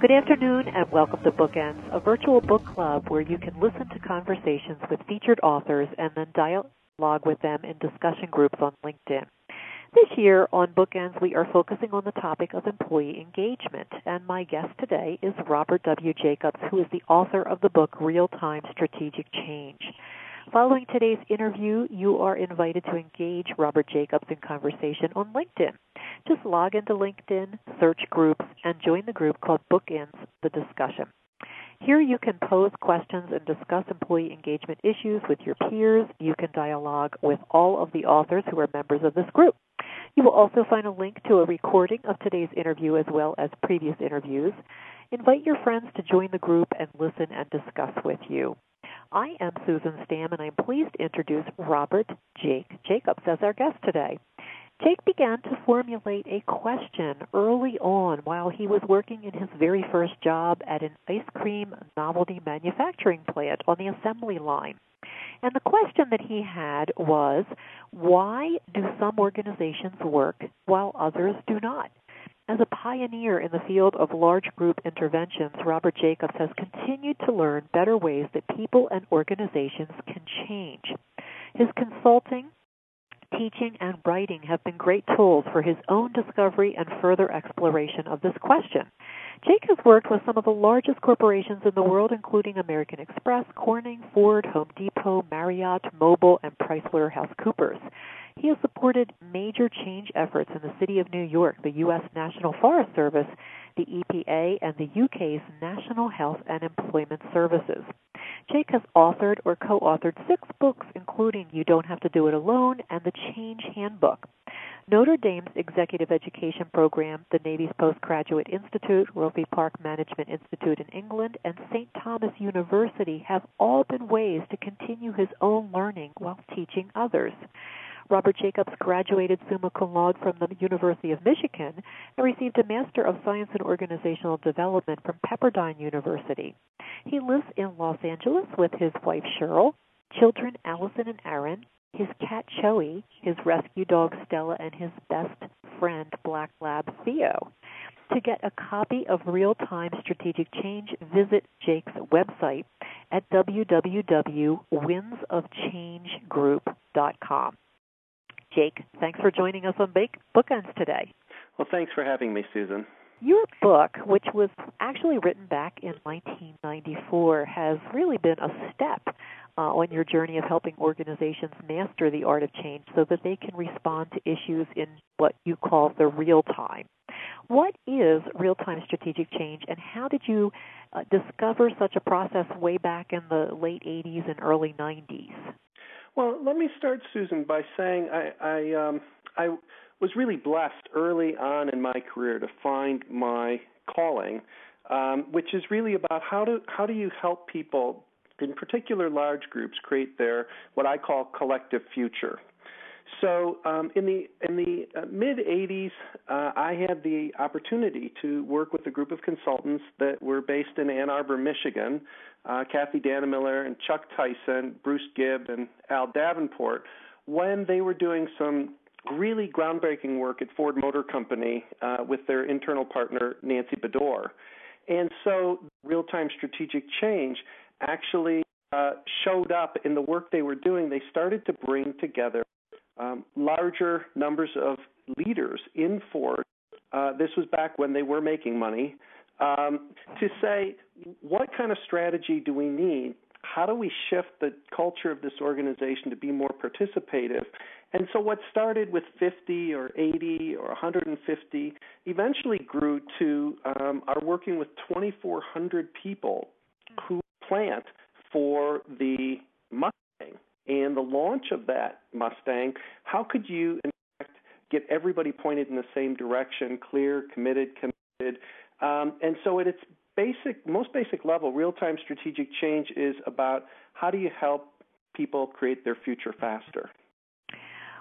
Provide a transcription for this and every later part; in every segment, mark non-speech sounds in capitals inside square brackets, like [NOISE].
Good afternoon and welcome to Bookends, a virtual book club where you can listen to conversations with featured authors and then dialogue with them in discussion groups on LinkedIn. This year on Bookends, we are focusing on the topic of employee engagement, and my guest today is Robert W. Jacobs, who is the author of the book Real Time Strategic Change. Following today's interview, you are invited to engage Robert Jacobs in conversation on LinkedIn. Just log into LinkedIn, search groups, and join the group called Bookends the Discussion. Here you can pose questions and discuss employee engagement issues with your peers. You can dialogue with all of the authors who are members of this group. You will also find a link to a recording of today's interview as well as previous interviews. Invite your friends to join the group and listen and discuss with you. I am Susan Stamm, and I'm pleased to introduce Robert Jake Jacobs as our guest today. Jake began to formulate a question early on while he was working in his very first job at an ice cream novelty manufacturing plant on the assembly line. And the question that he had was why do some organizations work while others do not? As a pioneer in the field of large group interventions, Robert Jacobs has continued to learn better ways that people and organizations can change. His consulting, teaching, and writing have been great tools for his own discovery and further exploration of this question. Jake has worked with some of the largest corporations in the world, including American Express, Corning, Ford, Home Depot, Marriott, Mobil, and Chrysler House Coopers. He has supported major change efforts in the City of New York, the U.S. National Forest Service, the EPA, and the UK's National Health and Employment Services. Jake has authored or co authored six books, including You Don't Have to Do It Alone and The Change Handbook. Notre Dame's executive education program, the Navy's Postgraduate Institute, Roffey Park Management Institute in England, and St. Thomas University have all been ways to continue his own learning while teaching others. Robert Jacobs graduated summa cum laude from the University of Michigan and received a Master of Science in Organizational Development from Pepperdine University. He lives in Los Angeles with his wife Cheryl, children Allison and Aaron, his cat Joey, his rescue dog Stella, and his best friend Black Lab Theo. To get a copy of Real Time Strategic Change, visit Jake's website at www.windsofchangegroup.com. Jake, thanks for joining us on Bookends today. Well, thanks for having me, Susan. Your book, which was actually written back in 1994, has really been a step uh, on your journey of helping organizations master the art of change so that they can respond to issues in what you call the real time. What is real time strategic change, and how did you uh, discover such a process way back in the late 80s and early 90s? Well, let me start, Susan, by saying I I, um, I was really blessed early on in my career to find my calling, um, which is really about how do how do you help people, in particular large groups, create their what I call collective future. So um, in the in the uh, mid '80s, uh, I had the opportunity to work with a group of consultants that were based in Ann Arbor, Michigan. Uh, Kathy Dannemiller and Chuck Tyson, Bruce Gibb, and Al Davenport, when they were doing some really groundbreaking work at Ford Motor Company uh, with their internal partner Nancy Badore. And so, real time strategic change actually uh, showed up in the work they were doing. They started to bring together um, larger numbers of leaders in Ford. Uh, this was back when they were making money. Um, to say what kind of strategy do we need? How do we shift the culture of this organization to be more participative? And so, what started with 50 or 80 or 150 eventually grew to um, our working with 2,400 people who plant for the and the launch of that Mustang, how could you, in fact, get everybody pointed in the same direction, clear, committed, committed? Um, and so at its basic, most basic level, real-time strategic change is about how do you help people create their future faster.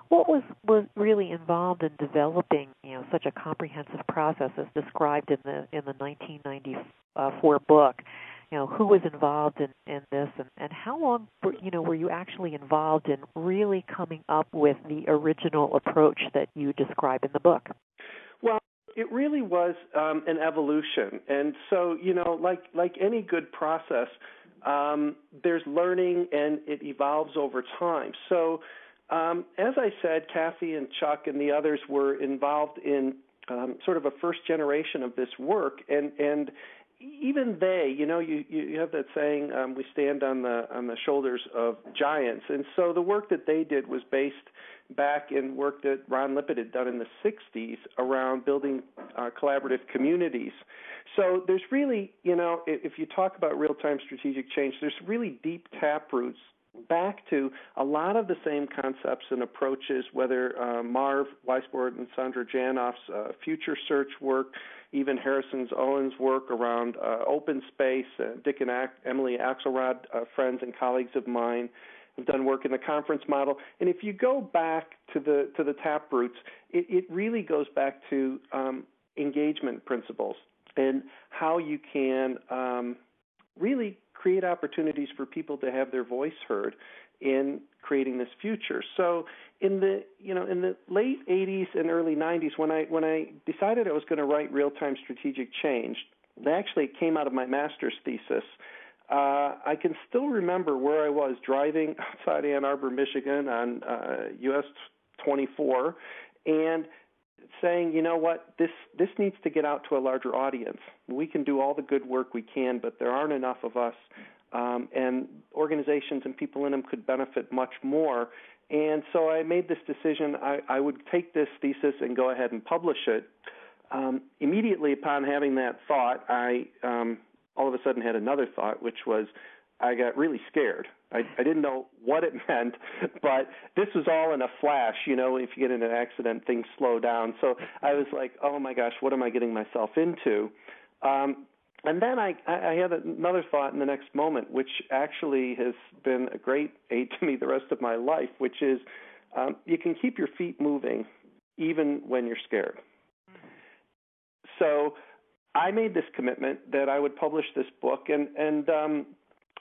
What was was really involved in developing, you know, such a comprehensive process as described in the in the 1994 book? You know who was involved in in this and and how long you know were you actually involved in really coming up with the original approach that you describe in the book? Well it really was um, an evolution, and so you know, like like any good process, um, there's learning and it evolves over time. So, um, as I said, Kathy and Chuck and the others were involved in um, sort of a first generation of this work, and and even they, you know, you you have that saying, um, we stand on the on the shoulders of giants, and so the work that they did was based back in work that Ron Lippitt had done in the 60s around building uh, collaborative communities. So there's really, you know, if you talk about real-time strategic change, there's really deep tap roots back to a lot of the same concepts and approaches, whether uh, Marv Weisbord and Sandra Janoff's uh, future search work, even Harrison's Owen's work around uh, open space, uh, Dick and Emily Axelrod, uh, friends and colleagues of mine, have done work in the conference model. And if you go back to the to the tap roots, it, it really goes back to um, engagement principles and how you can um, really create opportunities for people to have their voice heard in creating this future. So in the you know in the late 80s and early 90s when I when I decided I was going to write real-time strategic change, that actually came out of my master's thesis. Uh, I can still remember where I was driving [LAUGHS] outside Ann Arbor, Michigan on uh, US 24 and saying, you know what, this this needs to get out to a larger audience. We can do all the good work we can, but there aren't enough of us, um, and organizations and people in them could benefit much more. And so I made this decision. I, I would take this thesis and go ahead and publish it. Um, immediately upon having that thought, I um, all of a sudden had another thought, which was I got really scared. I, I didn't know what it [LAUGHS] meant, but this was all in a flash. You know, if you get in an accident, things slow down. So I was like, oh my gosh, what am I getting myself into? Um, and then I, I had another thought in the next moment, which actually has been a great aid to me the rest of my life, which is um, you can keep your feet moving even when you're scared. So I made this commitment that I would publish this book, and and um,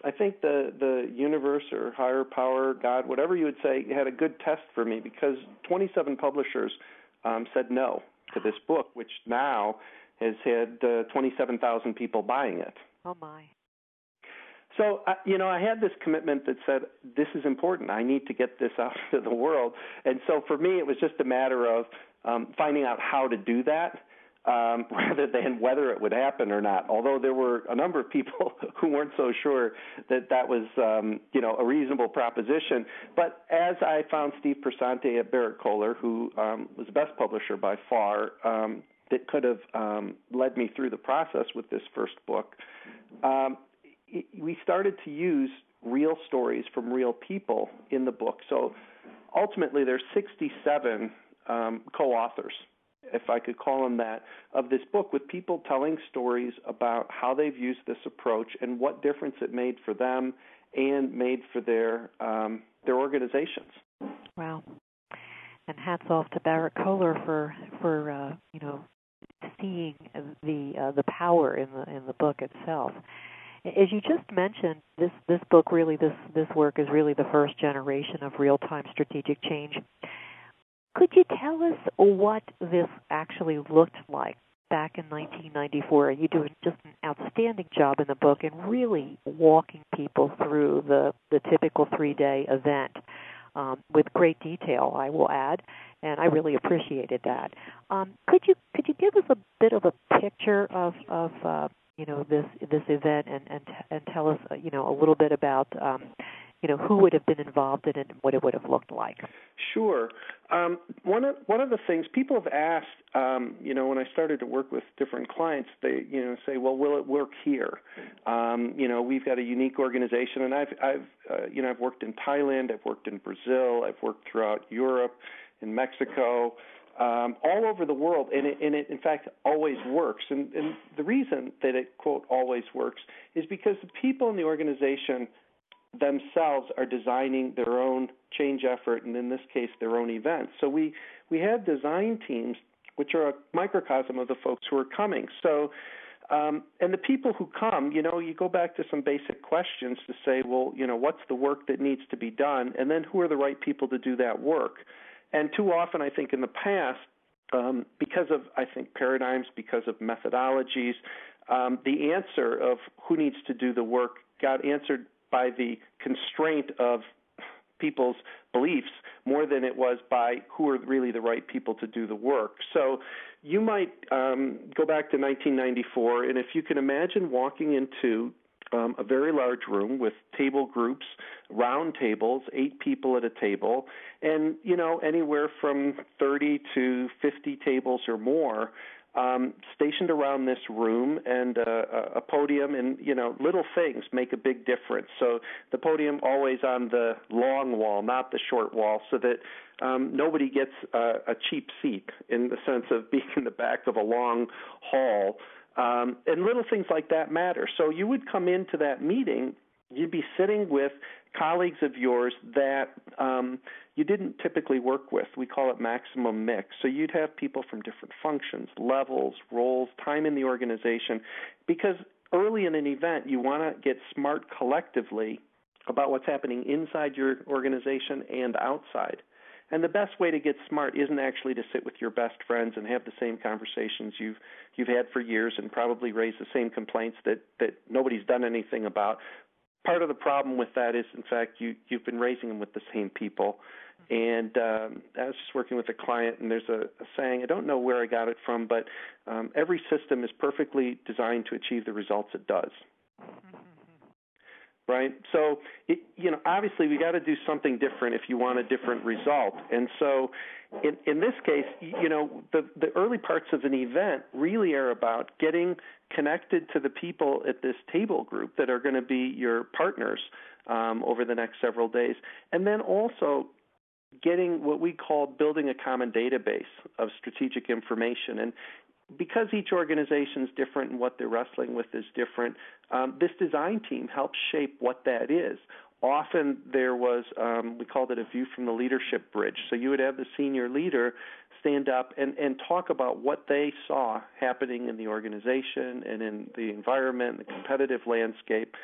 I think the the universe or higher power, God, whatever you would say, had a good test for me because 27 publishers um, said no to this book, which now has had uh, 27,000 people buying it. Oh my. So, uh, you know, I had this commitment that said, this is important. I need to get this [LAUGHS] out to the world. And so for me, it was just a matter of um, finding out how to do that um, [LAUGHS] rather than whether it would happen or not. Although there were a number of people [LAUGHS] who weren't so sure that that was, um, you know, a reasonable proposition. But as I found Steve Piersanti at Berrett-Koehler, who um, was the best publisher by far, um, that could have um, led me through the process with this first book, um, we started to use real stories from real people in the book. So ultimately, there's 67 um, co-authors if I could call them that, of this book with people telling stories about how they've used this approach and what difference it made for them and made for their um, their organizations. Wow! And hats off to Berrett-Koehler for for uh, you know seeing the uh, the power in the in the book itself. As you just mentioned, this this book really this this work is really the first generation of real time strategic change. Could you tell us what this actually looked like back in 1994? You do just an outstanding job in the book and really walking people through the the typical three day event um, with great detail. I will add, and I really appreciated that. Um, could you could you give us a bit of a picture of of uh, you know this this event and and and tell us uh, you know a little bit about um, you know who would have been involved in it and what it would have looked like. Sure. Um, one of one of the things people have asked, um, you know, when I started to work with different clients, they you know say, well, will it work here? Um, you know, we've got a unique organization, and I've I've uh, you know I've worked in Thailand, I've worked in Brazil, I've worked throughout Europe, in Mexico. Um, all over the world, and it, and it in fact always works. And, and the reason that it quote always works is because the people in the organization themselves are designing their own change effort and in this case their own events. So we we have design teams which are a microcosm of the folks who are coming. So um, and the people who come, you know, you go back to some basic questions to say, well, you know, what's the work that needs to be done, and then who are the right people to do that work? And too often, I think in the past, um, because of, I think, paradigms, because of methodologies, um, the answer of who needs to do the work got answered by the constraint of people's beliefs more than it was by who are really the right people to do the work. So you might um, go back to 1994, and if you can imagine walking into um, a very large room with table groups, round tables, eight people at a table, and you know anywhere from 30 to 50 tables or more um, stationed around this room and uh, a podium and you know little things make a big difference. So the podium always on the long wall, not the short wall, so that um, nobody gets a, a cheap seat in the sense of being in the back of a long hall. Um, and little things like that matter. So you would come into that meeting, you'd be sitting with colleagues of yours that um, you didn't typically work with. We call it maximum mix. So you'd have people from different functions, levels, roles, time in the organization, because early in an event, you want to get smart collectively about what's happening inside your organization and outside. And the best way to get smart isn't actually to sit with your best friends and have the same conversations you've you've had for years and probably raise the same complaints that that nobody's done anything about. Part of the problem with that is, in fact, you you've been raising them with the same people and um, I was just working with a client, and there's a, a saying, I don't know where I got it from, but um, every system is perfectly designed to achieve the results it does. Right? So, it, you know, obviously we got to do something different if you want a different result. And so, in, in this case, you know, the, the early parts of an event really are about getting connected to the people at this table group that are going to be your partners um, over the next several days. And then also getting what we call building a common database of strategic information. And because each organization is different and what they're wrestling with is different, um, this design team helps shape what that is. Often there was, um, we called it a view from the leadership bridge. So you would have the senior leader stand up and, and talk about what they saw happening in the organization and in the environment, the competitive landscape.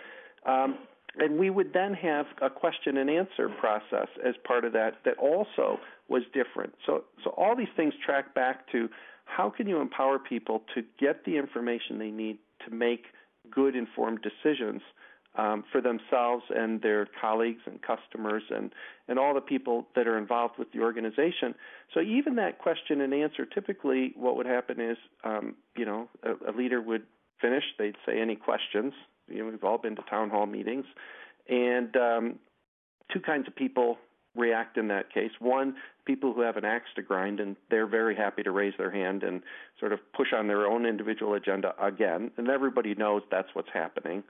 Um, and we would then have a question and answer process as part of that that also was different. So, so all these things track back to how can you empower people to get the information they need to make good informed decisions um, for themselves and their colleagues and customers and, and all the people that are involved with the organization. So even that question and answer, typically what would happen is, um, you know, a, a leader would finish, they'd say any questions, you know, we've all been to town hall meetings, and um, two kinds of people react in that case. One, people who have an axe to grind, and they're very happy to raise their hand and sort of push on their own individual agenda again, and everybody knows that's what's happening.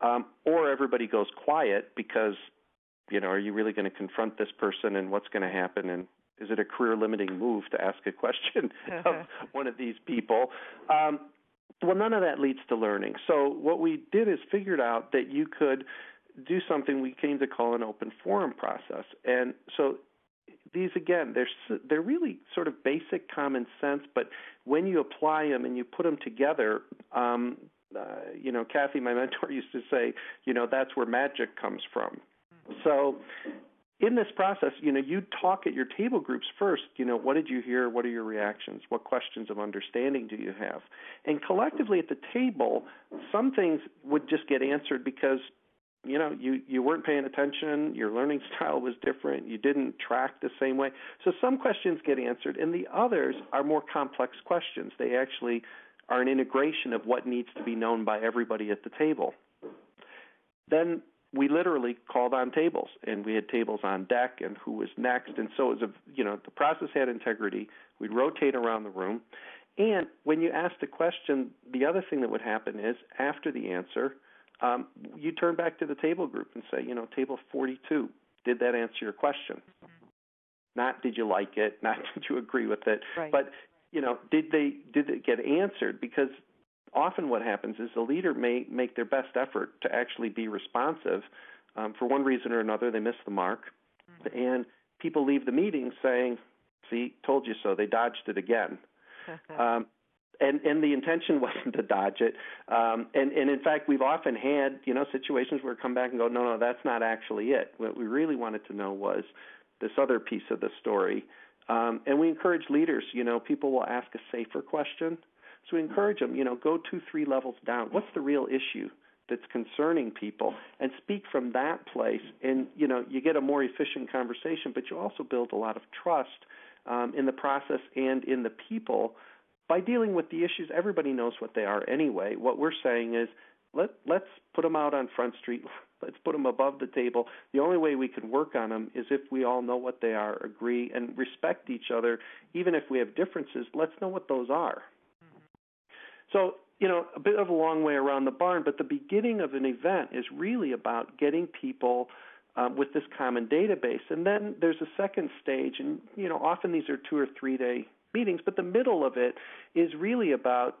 Um, or everybody goes quiet because, you know, are you really going to confront this person, and what's going to happen, and is it a career limiting move to ask a question [LAUGHS] of [LAUGHS] one of these people? Um, well, none of that leads to learning. So what we did is figured out that you could do something we came to call an open forum process. And so these again, they're they're really sort of basic common sense, but when you apply them and you put them together, um, uh, you know, Kathy, my mentor, [LAUGHS] used to say, you know, that's where magic comes from. So in this process, you know, you talk at your table groups first. You know, what did you hear? What are your reactions? What questions of understanding do you have? And collectively at the table, some things would just get answered because, you know, you you weren't paying attention. Your learning [LAUGHS] style was different. You didn't track the same way. So some questions get answered, and the others are more complex questions. They actually are an integration of what needs to be known by everybody at the table. Then we literally called on tables and we had tables on deck and who was next and so it was a you know the process had integrity we'd rotate around the room and when you asked a question the other thing that would happen is after the answer um, you turn back to the table group and say you know table 42 did that answer your question mm-hmm. not did you like it not [LAUGHS] did you agree with it right. but you know did they did it get answered because often what happens is the leader may make their best effort to actually be responsive. Um, for one reason or another, they miss the mark, mm-hmm. and people leave the meeting saying, "See, told you so." They dodged it again. [LAUGHS] um, and and the intention [LAUGHS] wasn't to dodge it. Um, and and in fact, we've often had you know situations where we come back and go, no, no, that's not actually it. What we really wanted to know was this other piece of the story. Um, and we encourage leaders. You know, people will ask a safer question, so we encourage them. You know, go two, three levels down. What's the real issue? that's concerning people and speak from that place and you know you get a more efficient conversation but you also build a lot of trust um, in the process and in the people by dealing with the issues everybody knows what they are anyway. What we're saying is let let's put them out on front street. [LAUGHS] Let's put them above the table. The only way we can work on them is if we all know what they are agree and respect each other. Even if we have differences let's know what those are. So you know, a bit of a long way around the barn, but the beginning of an event is really about getting people um, with this common database. And then there's a second stage, and you know, often these are two or three day meetings, but the middle of it is really about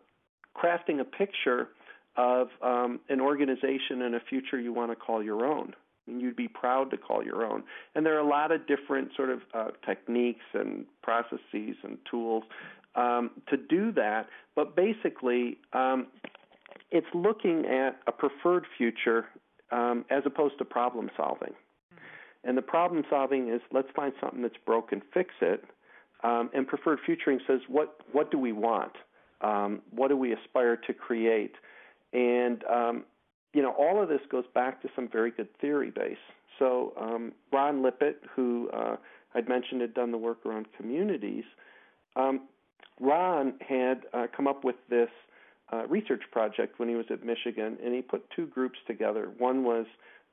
crafting a picture of um, an organization and a future you want to call your own. And you'd be proud to call your own. And there are a lot of different sort of uh, techniques and processes and tools um, to do that. But basically, um, it's looking at a preferred future um, as opposed to problem solving. And the problem solving is let's find something that's broken, fix it. Um, and preferred futuring says what what do we want? Um, what do we aspire to create? And um, you know all of this goes back to some very good theory base. So um, Ron Lippitt, who uh, I'd mentioned had done the work around communities, um, Ron had uh, come up with this uh, research project when he was at Michigan, and he put two groups together. One was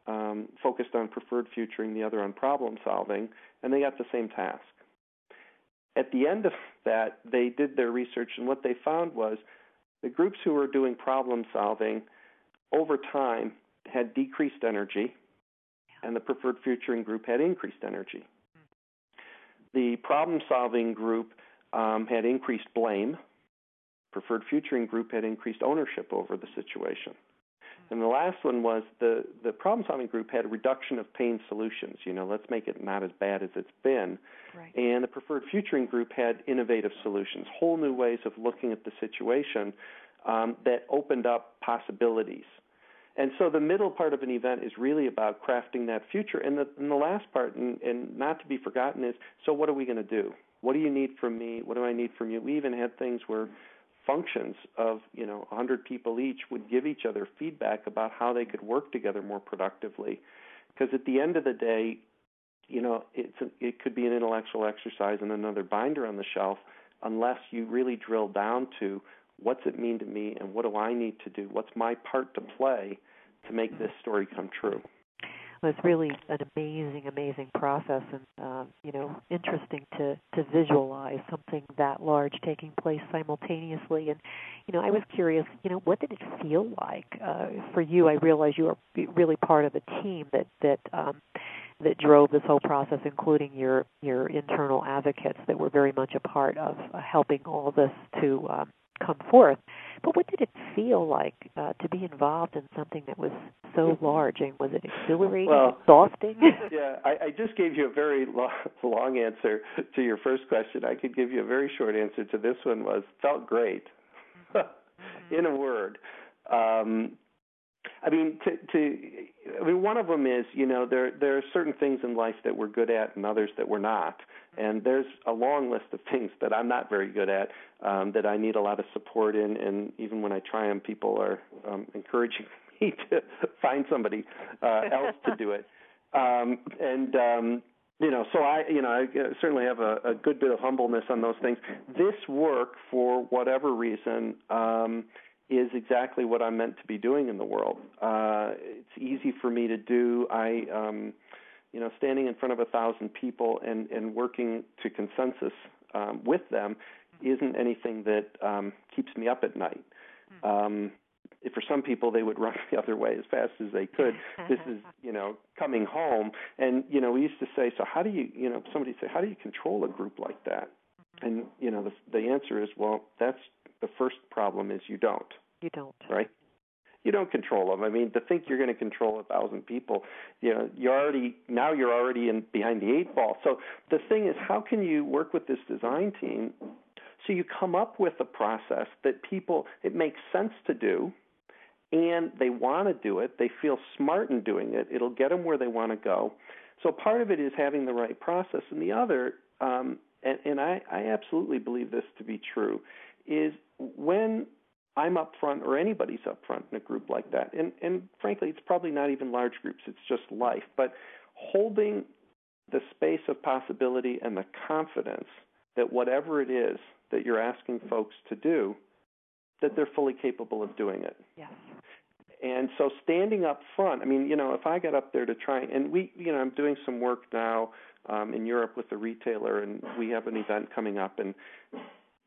um, focused on preferred futuring, the other on problem solving, and they got the same task. At the end of that, they did their research, and what they found was the groups who were doing problem solving over time had decreased energy, and the preferred futuring group had increased energy. The problem solving group um, had increased blame. Preferred Futuring Group had increased ownership over the situation. And the last one was the, the problem solving group had a reduction of pain solutions. You know, let's make it not as bad as it's been. Right. And the preferred futuring group had innovative solutions, whole new ways of looking at the situation um, that opened up possibilities. And so the middle part of an event is really about crafting that future. And the, and the last part, and, and not to be forgotten, is so what are we going to do? What do you need from me? What do I need from you? We even had things where functions of you know 100 people each would give each other feedback about how they could work together more productively. Because at the end of the day you know it's a, it could be an intellectual exercise and another binder on the shelf unless you really drill down to what's it mean to me and what do I need to do? What's my part to play to make this story come true it's really an amazing, amazing process, and uh, you know, interesting to to visualize something that large taking place simultaneously. And you know, I was curious, you know, what did it feel like uh, for you? I realize you are really part of a team that that um, that drove this whole process, including your your internal advocates that were very much a part of uh, helping all this to um, come forth. But what did it feel like uh, to be involved in something that was so large? And was it exhilarating, well, exhausting? [LAUGHS] yeah, I, I just gave you a very long, [LAUGHS] long answer to your first question. I could give you a very short answer to this one. Was felt great, [LAUGHS] mm-hmm. in a word. Um, I mean, to, to, I mean, one of them is, you know, there there are certain things in life that we're good at, and others that we're not. And there's a long list of things that I'm not very good at, um, that I need a lot of support in. And even when I try them, people are um, encouraging [LAUGHS] me to find somebody uh, else to do it. Um, and um, you know, so I, you know, I certainly have a, a good bit of humbleness on those things. This work, for whatever reason, um, is exactly what I'm meant to be doing in the world. Uh, it's easy for me to do. I, um, you know, standing in front of a thousand people and, and working to consensus um, with them isn't anything that um, keeps me up at night. Hmm. Um, if for some people they would [LAUGHS] run the other way as fast as they could. [LAUGHS] this is, you know, coming home. And you know, we used to say, so how do you, you know, somebody say, how do you control a group like that? And you know, the the answer is, well, that's the first problem is you don't. You don't. Right? You don't control them. I mean, to think you're going to control a thousand people, you know, you're already now you're already in behind the eight ball. So the thing is, how can you work with this design team so you come up with a process that people it makes sense to do, and they want to do it. They feel smart in doing it. It'll get them where they want to go. So part of it is having the right process, and the other um, and, and I, I absolutely believe this to be true, is when I'm up front or anybody's up front in a group like that, and, and frankly, it's probably not even large groups, it's just life, but holding the space of possibility and the confidence that whatever it is that you're asking folks to do, that they're fully capable of doing it. Yes. And so standing up front, I mean, you know, if I got up there to try, and we, you know, I'm doing some work now um, in Europe with a retailer, and we have an event coming up, and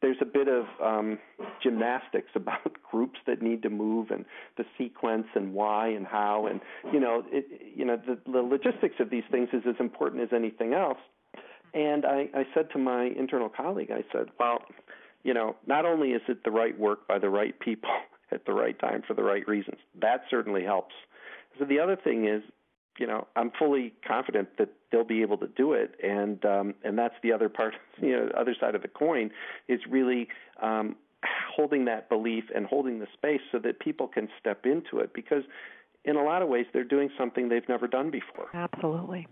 there's a bit of um, gymnastics [LAUGHS] about groups that need to move and the sequence and why and how, and you know, it, you know, the, the logistics of these things is as important as anything else. And I, I said to my internal colleague, I said, well, you know, not only is it the right work by the right people [LAUGHS] at the right time for the right reasons, that certainly helps. So the other thing is, you know, I'm fully confident that they'll be able to do it, and um, and that's the other part, [LAUGHS] you know, other side of the coin is really um, holding that belief and holding the space so that people can step into it because in a lot of ways they're doing something they've never done before. Absolutely.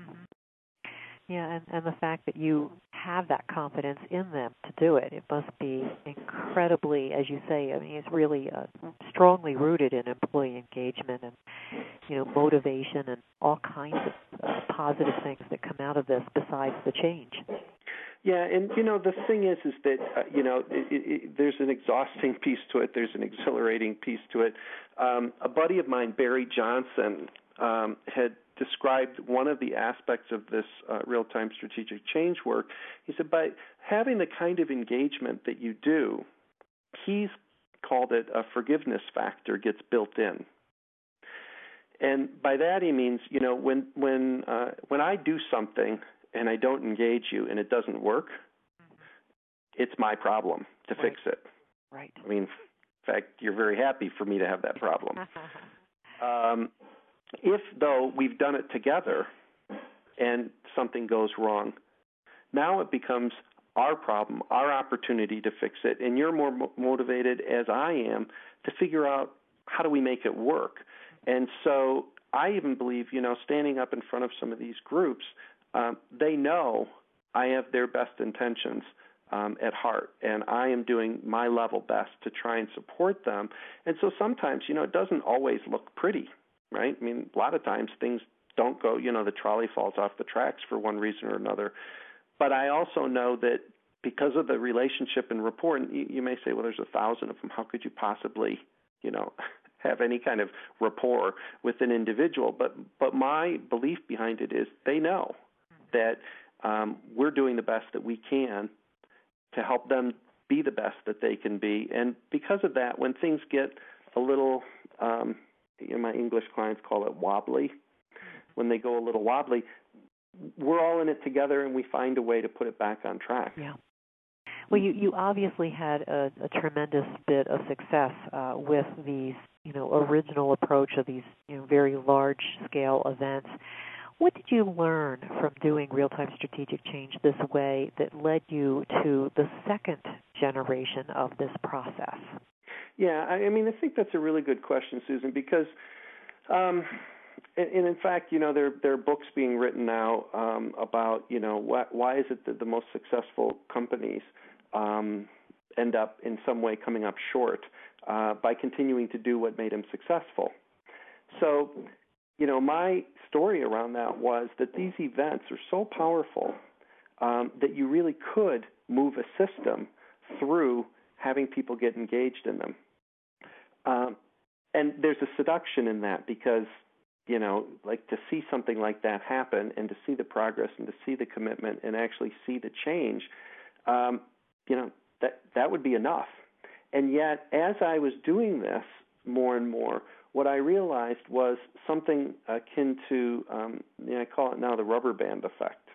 Mm-hmm. Yeah, and, and the fact that you have that confidence in them to do it, it must be incredibly, as you say, I mean, it's really uh, strongly rooted in employee engagement and, you know, motivation and all kinds of uh, positive things that come out of this besides the change. Yeah, and you know the thing is, is that uh, you know it, it, there's an exhausting [LAUGHS] piece to it. There's an exhilarating piece to it. Um, a buddy of mine, Barry Johnson, um, had described one of the aspects of this uh, real time strategic change work. He said, by having the kind of engagement that you do, he's called it a forgiveness factor gets built in. And by that he means, you know, when when uh, when I do something and I don't engage you and it doesn't work, it's my problem to right. fix it. Right. I mean, in fact, you're very happy for me to have that problem. [LAUGHS] um, if, though, we've done it together and something goes wrong, now it becomes our problem, our opportunity to fix it, and you're more mo- motivated as I am to figure out how do we make it work. And so I even believe, you know, standing up in front of some of these groups, um, they know I have their best intentions um, at heart, and I am doing my level best to try and support them. And so sometimes, you know, it doesn't always look pretty right? I mean, a lot of times things don't go, you know, the trolley falls off the tracks for one reason or another. But I also know that because of the relationship and rapport, and you, you may say, well, there's a thousand of them. How could you possibly, you know, [LAUGHS] have any kind of rapport with an individual? But but my belief behind it is they know that um, we're doing the best that we can to help them be the best that they can be, and because of that, when things get a little um, you know, my English clients call it wobbly. When they go a little wobbly, we're all in it together and we find a way to put it back on track. Yeah. Well, you, you obviously had a, a tremendous bit of success uh, with these, you know, original approach of these, you know, very large scale events. What did you learn from doing real time strategic change this way that led you to the second generation of this process? Yeah, I, I mean, I think that's a really good question, Susan, because, um, and, and in fact, you know, there there are books being written now um, about, you know, why, why is it that the most successful companies um, end up in some way coming up short uh, by continuing to do what made them successful. So, you know, my story around that was that these events are so powerful um, that you really could move a system through having people get engaged in them. Um, and there's a seduction in that because, you know, like to see something like that happen and to see the progress and to see the commitment and actually see the change, um, you know, that that would be enough. And yet, as I was doing this more and more, what I realized was something akin to, um, you know, I call it now the rubber band effect.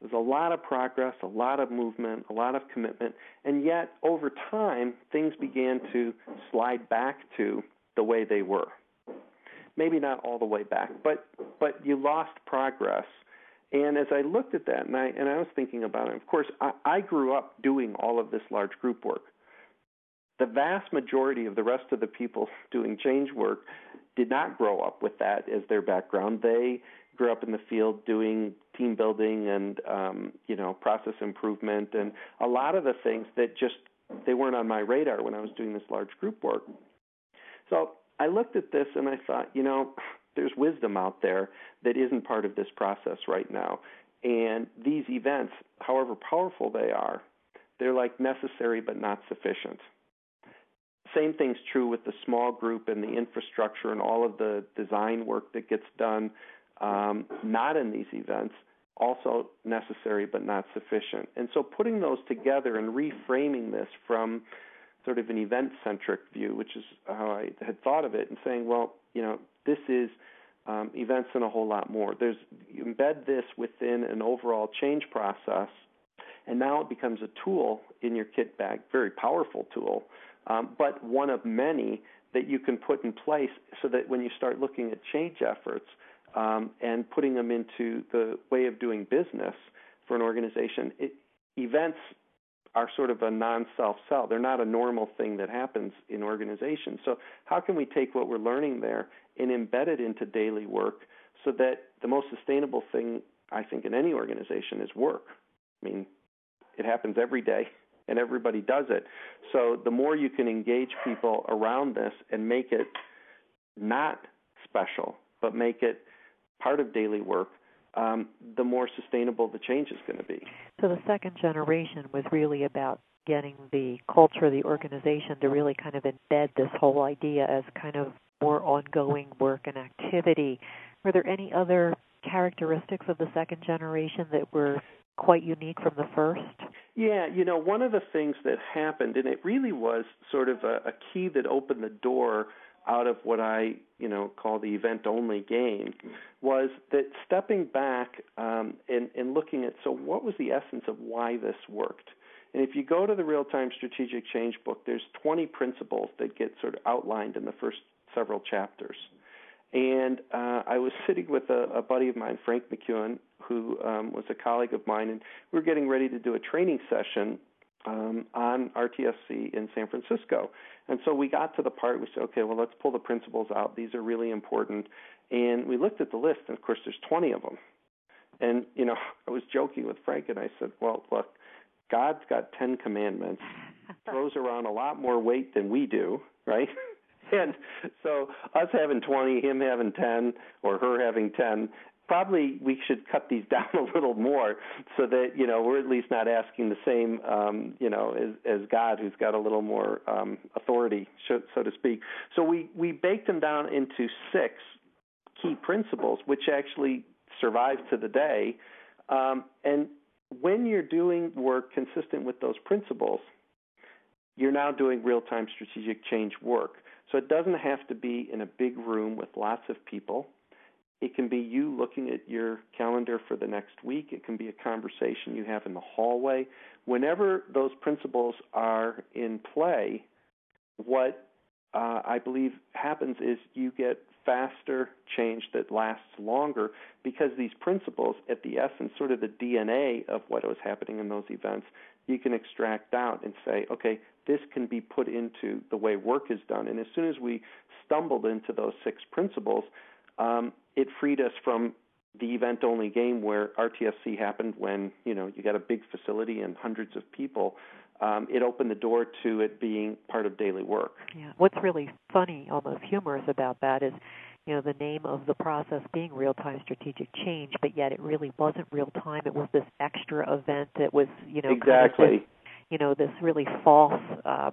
There's a lot of progress, a lot of movement, a lot of commitment, and yet over time things began to slide back to the way they were. Maybe not all the way back, but but you lost progress. And as I looked at that, and I and I was thinking about it. Of course, I, I grew up doing all of this large group work. The vast majority of the rest of the people [LAUGHS] doing change work did not grow up with that as their background. They grew up in the field doing team building and um, you know process improvement and a lot of the things that just they weren't on my radar when I was doing this large group work. So I looked at this and I thought, you know, there's wisdom out there that isn't part of this process right now. And these events, however powerful they are, they're like necessary but not sufficient. Same thing's true with the small group and the infrastructure and all of the design work that gets done um, not in these events, also necessary but not sufficient. And so putting those together and reframing this from sort of an event centric view, which is how I had thought of it, and saying, well, you know, this is um, events and a whole lot more. There's embed this within an overall change process, and now it becomes a tool in your kit bag, very powerful tool, um, but one of many that you can put in place so that when you start looking at change efforts um, and putting them into the way of doing business for an organization, it, events are sort of a non-self sell. They're not a normal thing that happens in organizations. So how can we take what we're learning there and embed it into daily work so that the most sustainable thing I think in any organization is work. I mean, it happens every day and everybody does it. So the more you can engage people around this and make it not special, but make it part of daily work, um, the more sustainable the change is going to be. So the second generation was really about getting the culture of the organization to really kind of embed this whole idea as kind of more ongoing work and activity. Were there any other characteristics of the second generation that were quite unique from the first? Yeah, you know, one of the things that happened, and it really was sort of a, a key that opened the door out of what I, you know, call the event only game was that stepping back um, and, and looking at so what was the essence of why this worked. And if you go to the real time strategic change book, there's 20 principles that get sort of outlined in the first several chapters. And uh, I was [LAUGHS] sitting with a, a buddy of mine, Frank McEwen, who um, was a colleague of mine, and we were getting ready to do a training session um, on RTSC in San Francisco. And so we got to the part we said, okay, well, let's pull the principles out. These are really important. And we looked at the list, and of course, there's 20 of them. And, you know, [LAUGHS] I was joking with Frank, and I said, well, look, God's got 10 commandments, [LAUGHS] throws around a lot more weight than we do, right? [LAUGHS] and so us having 20, him having 10, or her having 10, probably we should cut these [LAUGHS] down a little more so that you know we're at least not asking the same um, you know as, as God who's got a little more um, authority so, to speak. So we we baked them down into six key principles which actually survive to the day. Um, and when you're doing work consistent with those principles, you're now doing real time strategic change work. So it doesn't have to be in a big room with lots of people. It can be you looking at your calendar for the next week. It can be a conversation you have in the hallway. Whenever those principles are in play, what uh, I believe happens is you get faster change that lasts longer because these principles, at the essence, sort of the DNA of what was happening in those events, you can extract out and say, okay, this can be put into the way work is done. And as soon as we stumbled into those six principles, um, it freed us from the event only game where RTSC happened when you know you got a big facility and hundreds of people. Um, it opened the door to it being part of daily work. Yeah. What's really funny, almost humorous about that is, you know, the name of the process being real time strategic change, but yet it really wasn't real time. It was this extra event that was, you know, exactly. Kind of this, you know, this really false, uh,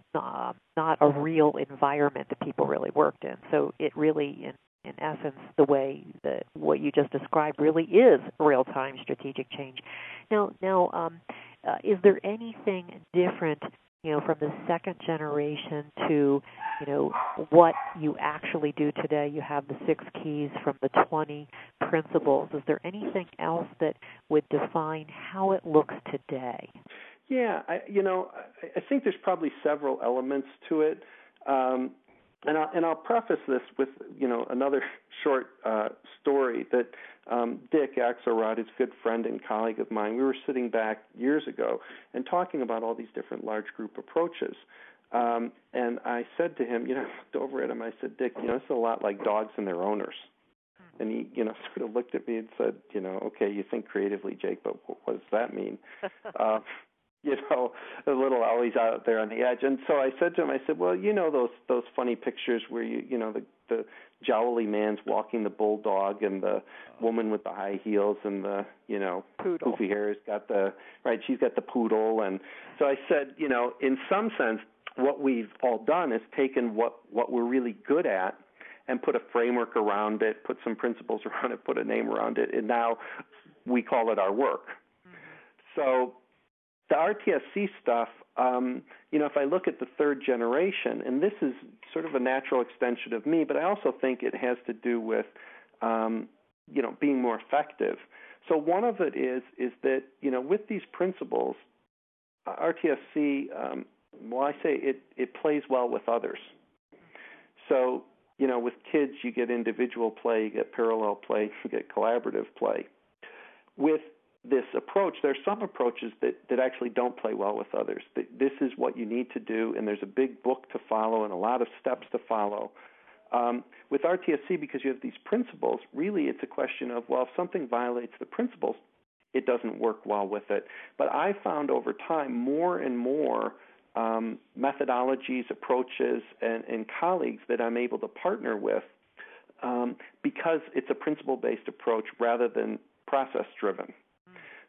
not a real environment that people really worked in. So it really, in in essence, the way that what you just described really is real-time strategic change. Now, now, um, uh, is there anything different, you know, from the second generation to, you know, what you actually do today? You have the six keys from the 20 principles. Is there anything else that would define how it looks today? Yeah, I, you know, I, I think there's probably several elements to it. Um, and I'll, and I'll preface this with you know another [LAUGHS] short uh, story that um, Dick Axelrod, his good friend and colleague of mine, we were sitting back years ago and talking about all these different large group approaches. Um, and I said to him, you know, [LAUGHS] I looked over at him. I said, Dick, you know, this is a lot like dogs and their owners, And he, you know, [LAUGHS] sort of looked at me and said, you know, okay, you think creatively, Jake, but what, what does that mean? uh, you know, a little always out there on the edge. And so I said to him, I said, well, you know those those funny pictures where you, you know, the the jowly man's walking the bulldog and the woman with the high heels and the you know poodle. poofy hair has got the right she's got the poodle and so i said you know in some sense what we've all done is taken what what we're really good at and put a framework around it put some principles [LAUGHS] around it put a name around it and now we call it our work mm-hmm. so the rtsc stuff um, you know, if I look at the third generation, and this is sort of a natural extension of me, but I also think it has to do with, um, you know, being more effective. So one of it is is that you know with these principles, RTSC, um, well, I say it it plays well with others. So you know, with kids, you get individual play, you get parallel play, [LAUGHS] you get collaborative play. With this approach, there are some approaches that, that actually don't play well with others. This is what you need to do, and there's a big book to follow and a lot of steps to follow. Um, with RTSC, because you have these principles, really it's a question of, well, if something violates the principles, it doesn't work well with it. But I found over time more and more um, methodologies, approaches, and, and, colleagues that I'm able to partner with um, because it's a principle based approach rather than process driven.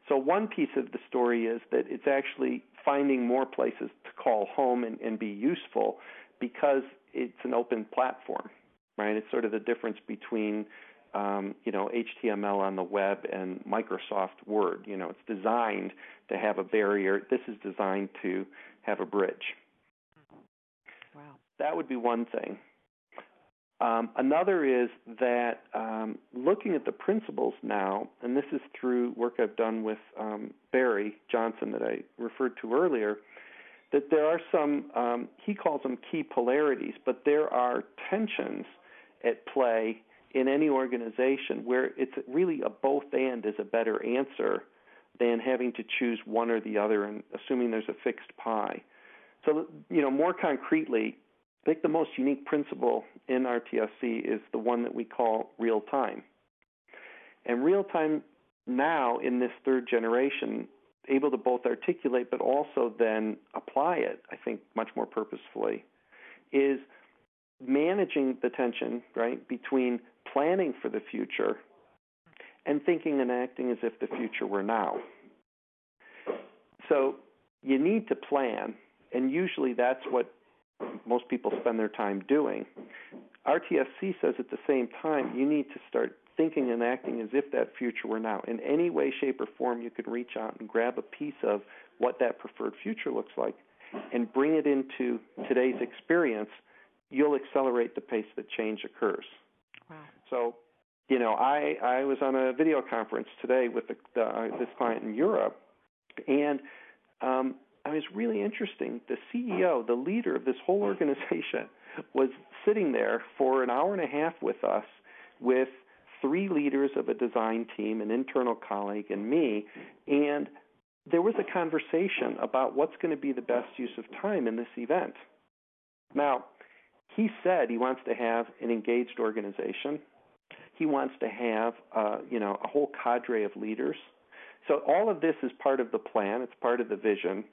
So one piece of the story is that it's actually finding more places to call home and, and be useful because it's an open platform, right? It's sort of the difference between um, you know HTML on the web and Microsoft Word. You know, it's designed to have a barrier. This is designed to have a bridge. Wow. That would be one thing. Um, another is that um, looking at the principles now, and this is through work I've done with um, Barry Johnson that I referred to earlier, that there are some, um, he calls them key polarities, but there are tensions at play in any organization where it's really a both and is a better answer than having to choose one or the other and assuming there's a fixed pie. So, you know, more concretely, I think the most unique principle in RTSC is the one that we call real time. And real time now in this third generation, able to both articulate but also then apply it, I think, much more purposefully, is managing the tension, right, between planning for the future and thinking and acting as if the future were now. So you need to plan, and usually that's what most people spend their time doing. RTSC says at the same time, you need to start thinking and acting as if that future were now. In any way, shape, or form, you can reach out and grab a piece of what that preferred future looks like and bring it into today's experience. You'll accelerate the pace that change occurs. Wow. So, you know, I, I was on a video conference today with the, the, uh, this client in Europe, and um, I was really interesting. The CEO, the leader of this whole organization, was sitting there for an hour and a half with us with three leaders of a design team, an internal colleague, and me. And there was a conversation about what's going to be the best use of time in this event. Now, he said he wants to have an engaged organization. He wants to have, uh, you know, a whole cadre of leaders. So all of this is part of the plan. It's part of the vision.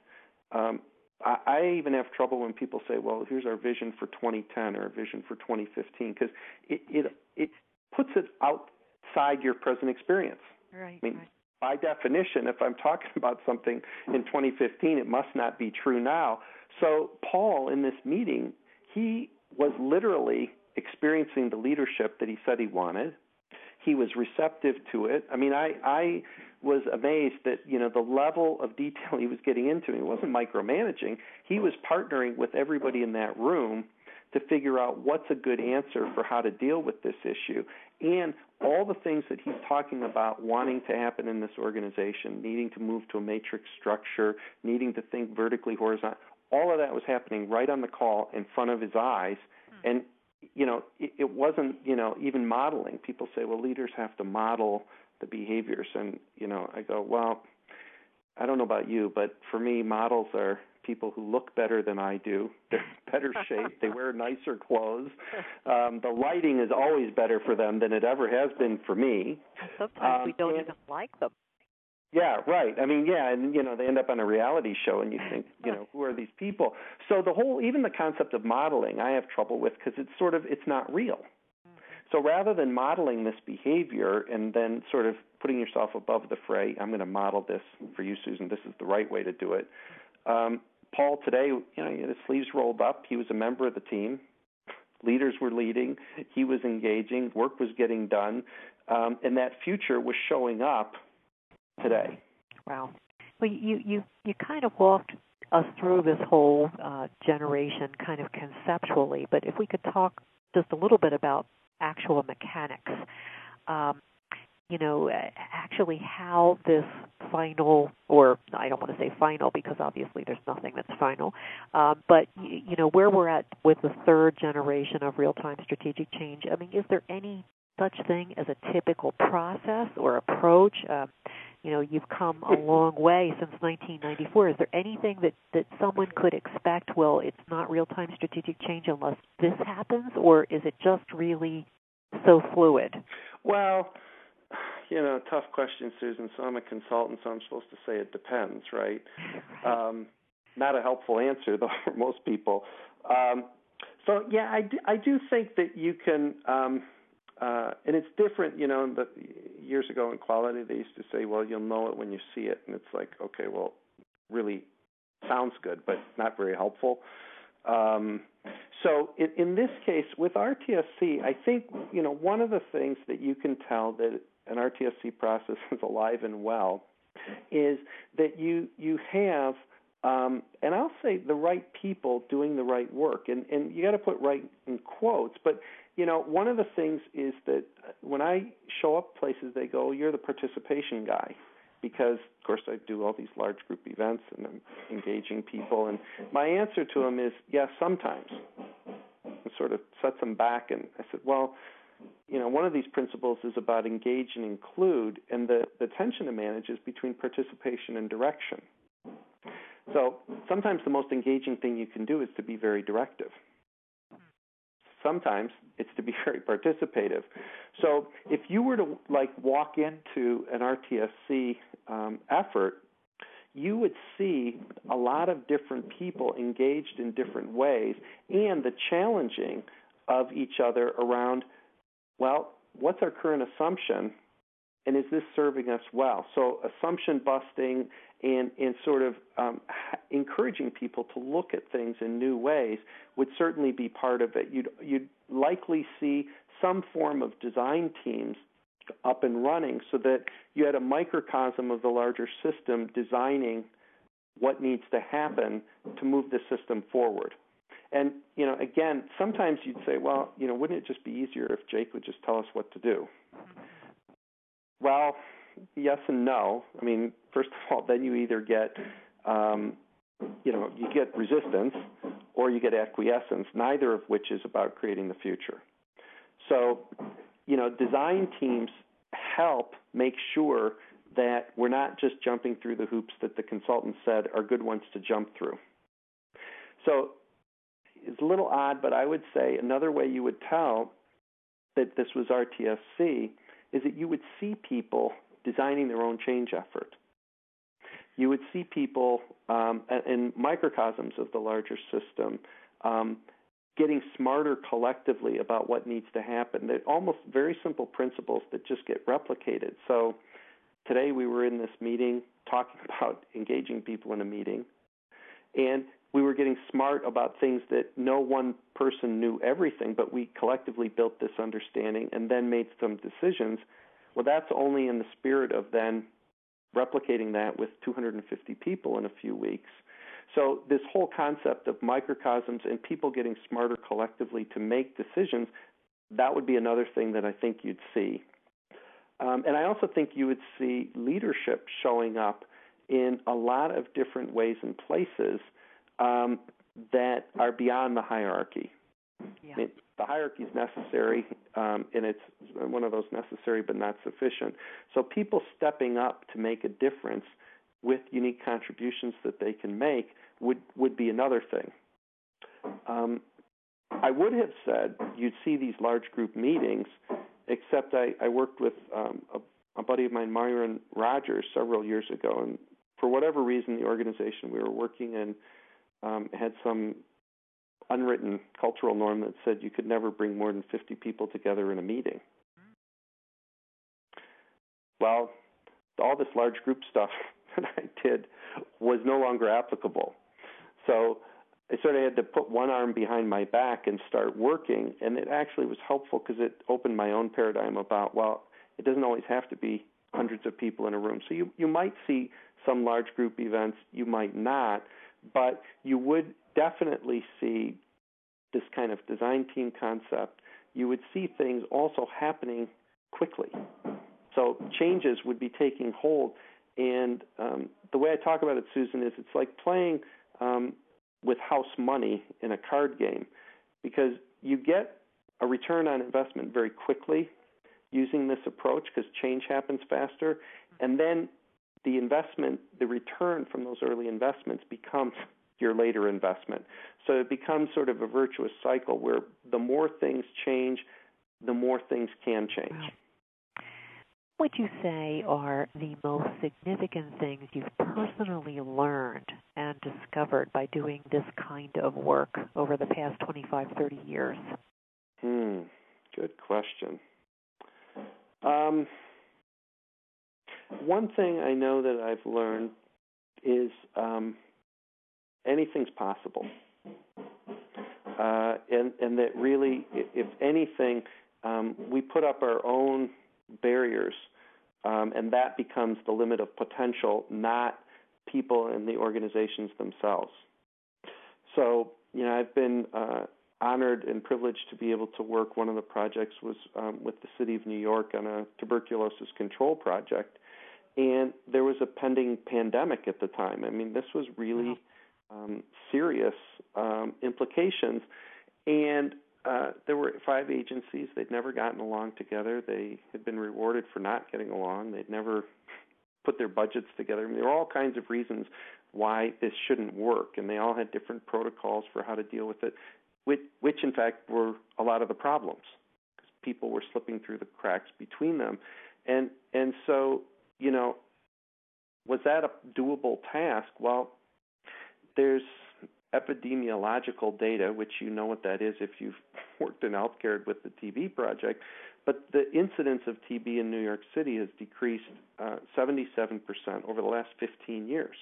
Um, I, I even have trouble when people say, "Well, here's our vision for 2010 or our vision for 2015," because it it it puts it outside your present experience. Right. I mean, right. by definition, if I'm talking [LAUGHS] about something in 2015, it must not be true now. So Paul, in this meeting, he was literally experiencing the leadership that he said he wanted. He was receptive to it. I mean, I I was amazed that you know the level of detail he was getting into. He wasn't micromanaging. He was partnering with everybody in that room to figure out what's a good answer for how to deal with this issue and all the things that he's talking about wanting to happen in this organization, needing to move to a matrix structure, needing to think vertically horizontal. All of that was happening right on the call in front of his eyes hmm. and you know it, it wasn't you know even modeling people say well leaders have to model the behaviors and you know i go well I don't know about you, but for me, models are people who look better than I do. [LAUGHS] They're better shape. They wear nicer clothes. Um, the lighting is always better for them than it ever has been for me. Sometimes um, we don't even like them. Yeah, right. I mean, yeah, and you know, they end up on a reality show, and you think, you know, who are these people? So the whole, even the concept of modeling, I have trouble with because it's sort of, it's not real. Mm-hmm. So rather than modeling this behavior and then sort of putting yourself above the fray, I'm going to model this for you, Susan. This is the right way to do it. Um, Paul today, you know, he had his sleeves rolled up. He was a member of the team. Leaders were leading. He was engaging. Work was getting done, um, and that future was showing up today. Wow. Well, you you you kind of walked us through this whole uh, generation kind of conceptually, but if we could talk just a little bit about actual mechanics, um, you know, actually how this final, or I don't want to say final because obviously there's nothing that's final, um, but you know where we're at with the third generation of real-time strategic change. I mean, is there any such thing as a typical process or approach? Uh, you know you've come a long way since 1994 is there anything that that someone could expect? Well it's not real time strategic change unless this happens or is it just really so fluid? Well you know tough question susan. So i'm a consultant so i'm supposed to say it depends right, right. [LAUGHS] um not a helpful answer though for most people. Um so yeah i do, i do think that you can um uh, and it's different, you know. Years ago in quality, they used to say, "Well, you'll know it when you see it," and it's like, okay, well, really sounds good, but not very helpful. Um, so in, in this case, with RTSC, I think you know one of the things that you can tell that an RTSC process [LAUGHS] is alive and well is that you you have um, and I'll say the right people doing the right work, and and you got to put right in quotes, but you know, one of the things is that uh, when I show up places, they go, "You're the participation guy," because of course I do all these large group events and I'm engaging people. And my answer to them is, "Yes, yeah, sometimes." It sort of sets them back. And I said, "Well." You know, one of these principles is about engage and include, and the, the tension to manage is between participation and direction. So sometimes the most engaging thing you can do is to be very directive sometimes it's to be [LAUGHS] very participative. So if you were to like walk into an RTSC um, effort, you would see a lot of different people engaged in different ways and the challenging of each other around, well, what's our current assumption and is this serving us well? So assumption busting and and sort of um, encouraging people to look at things in new ways would certainly be part of it. You'd you'd likely see some form of design teams up and running so that you had a microcosm of the larger system designing what needs to happen to move the system forward. And you know, again, sometimes you'd say, well, you know, wouldn't it just be easier if Jake would just tell us what to do? Well, yes and no. I mean, first of all, then you either get, um, you know, you get resistance or you get acquiescence, neither of which is about creating the future. So, you know, design teams help make sure that we're not just jumping through the hoops that the consultant said are good ones to jump through. So it's a little odd, but I would say another way you would tell that this was RTSC is that you would see people designing their own change effort. You would see people um, in microcosms of the larger system um, getting smarter collectively about what needs to happen. They're almost very simple principles that just get replicated. So today we were in this meeting talking [LAUGHS] about engaging people in a meeting, and we were getting smart about things that no one person knew everything, but we collectively built this understanding and then made some decisions. Well, that's only in the spirit of then replicating that with 250 people in a few weeks. So, this whole concept of microcosms and people getting smarter collectively to make decisions, that would be another thing that I think you'd see. Um, and I also think you would see leadership showing up in a lot of different ways and places um, that are beyond the hierarchy. Yeah. The hierarchy is necessary, um, and it's one of those necessary but not sufficient. So people stepping up to make a difference with unique contributions that they can make would would be another thing. Um, I would have said you'd see these large group meetings, except I, I worked with um, a, a buddy of mine, Myron Rogers, several years ago, and for whatever reason, the organization we were working in um, had some unwritten cultural norm that said you could never bring more than 50 people together in a meeting. Well, all this large group stuff [LAUGHS] that I did was no longer applicable. So I sort of had to put one arm behind my back and start working, and it actually was helpful because it opened my own paradigm about well, it doesn't always have to be hundreds of people in a room. So you you might see some large group events, you might not, but you would definitely see this kind of design team concept. You would see things also happening quickly. So changes would be taking hold. And um, the way I talk about it, Susan, is it's like playing um, with house money in a card game because you get a return on investment very quickly using this approach because change happens faster. And then the investment, the return from those early investments becomes your later investment. So it becomes sort of a virtuous cycle where the more things change, the more things can change. Wow. What would you say are the most significant things you've personally learned and discovered by doing this kind of work over the past 25, 30 years? Hmm, good question. Um, one thing I know that I've learned is um, anything's possible. Uh, and, and that really, if anything, um, we put up our own barriers, um, and that becomes the limit of potential, not people and the organizations themselves. So, you know, I've been uh, honored and privileged to be able to work. One of the projects was um, with the City of New York on a tuberculosis control project, and there was a pending pandemic at the time. I mean, this was really um, serious um, implications, and uh, there were five agencies. They'd never gotten along together. They had been rewarded for not getting along. They'd never put their budgets together. I mean, there were all kinds of reasons why this shouldn't work, and they all had different protocols for how to deal with it, which, which in fact were a lot of the problems because people were slipping through the cracks between them, and and so you know, was that a doable task? Well, there's epidemiological data, which you know what that is if you've [LAUGHS] worked in healthcare with the TB project. But the incidence of TB in New York City has decreased uh, 77% over the last 15 years,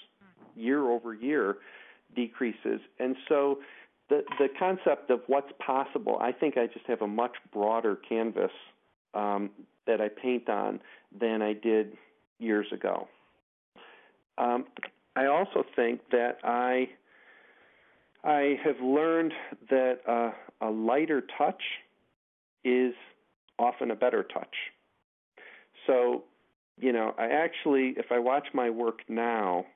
year over year decreases. And so the the concept of what's possible, I think I just have a much broader canvas um, that I paint on than I did years ago. Um, I also think that I I have learned that uh, a lighter touch is often a better touch. So, you know, I actually, if I watch my work now,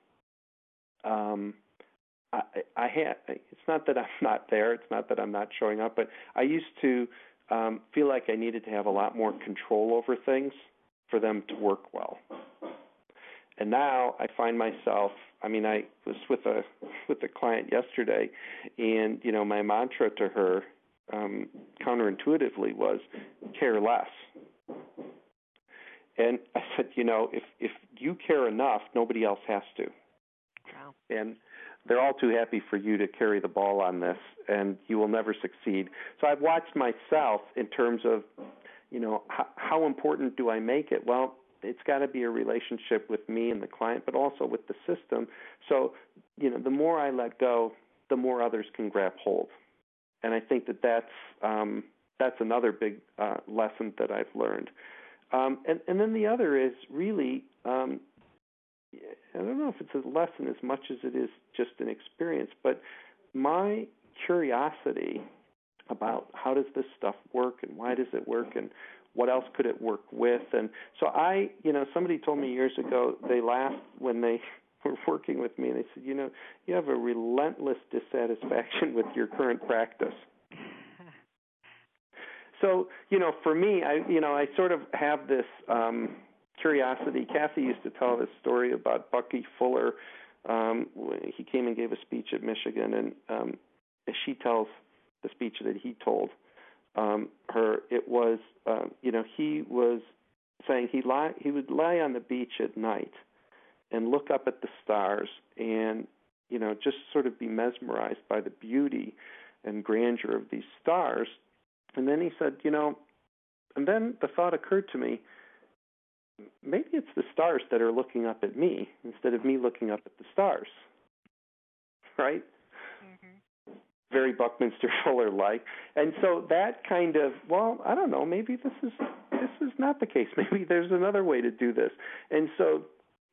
um, I, I had. It's not that I'm not there. It's not that I'm not showing up. But I used to um, feel like I needed to have a lot more control over things for them to work well. And now I find myself I mean I was with a [LAUGHS] with a client yesterday and you know my mantra to her um counterintuitively was care less. And I said, you know, if if you care enough, nobody else has to. Wow. And they're all too happy for you to carry the ball on this and you will never succeed. So I've watched myself in terms of you know, how, how important do I make it? Well, it's got to be a relationship with me and the client, but also with the system. So, you know, the more I let go, the more others can grab hold. And I think that that's um, that's another big uh, lesson that I've learned. Um, and, and then the other is really, um, I don't know if it's a lesson as much as it is just an experience, but my curiosity about how does this stuff work and why does it work and what else could it work with? And so I, you know, somebody told me years ago they laughed when they [LAUGHS] were working with me, and they said, you know, you have a relentless dissatisfaction with your current practice. [LAUGHS] So, you know, for me, I, you know, I sort of have this um, curiosity. Kathy used to tell this story about Bucky Fuller. Um, he came and gave a speech at Michigan, and um, she tells the speech that he told um, her, it was, um, you know, he was saying he lie, he would lie on the beach at night and look up at the stars and you know just sort of be mesmerized by the beauty and grandeur of these stars and then he said you know and then the thought occurred to me maybe it's the stars that are looking up at me instead of me looking up at the stars right. Very buckminster [LAUGHS] fuller like and so that kind of well i don't know maybe this is this is not the case [LAUGHS] maybe there's another way to do this and so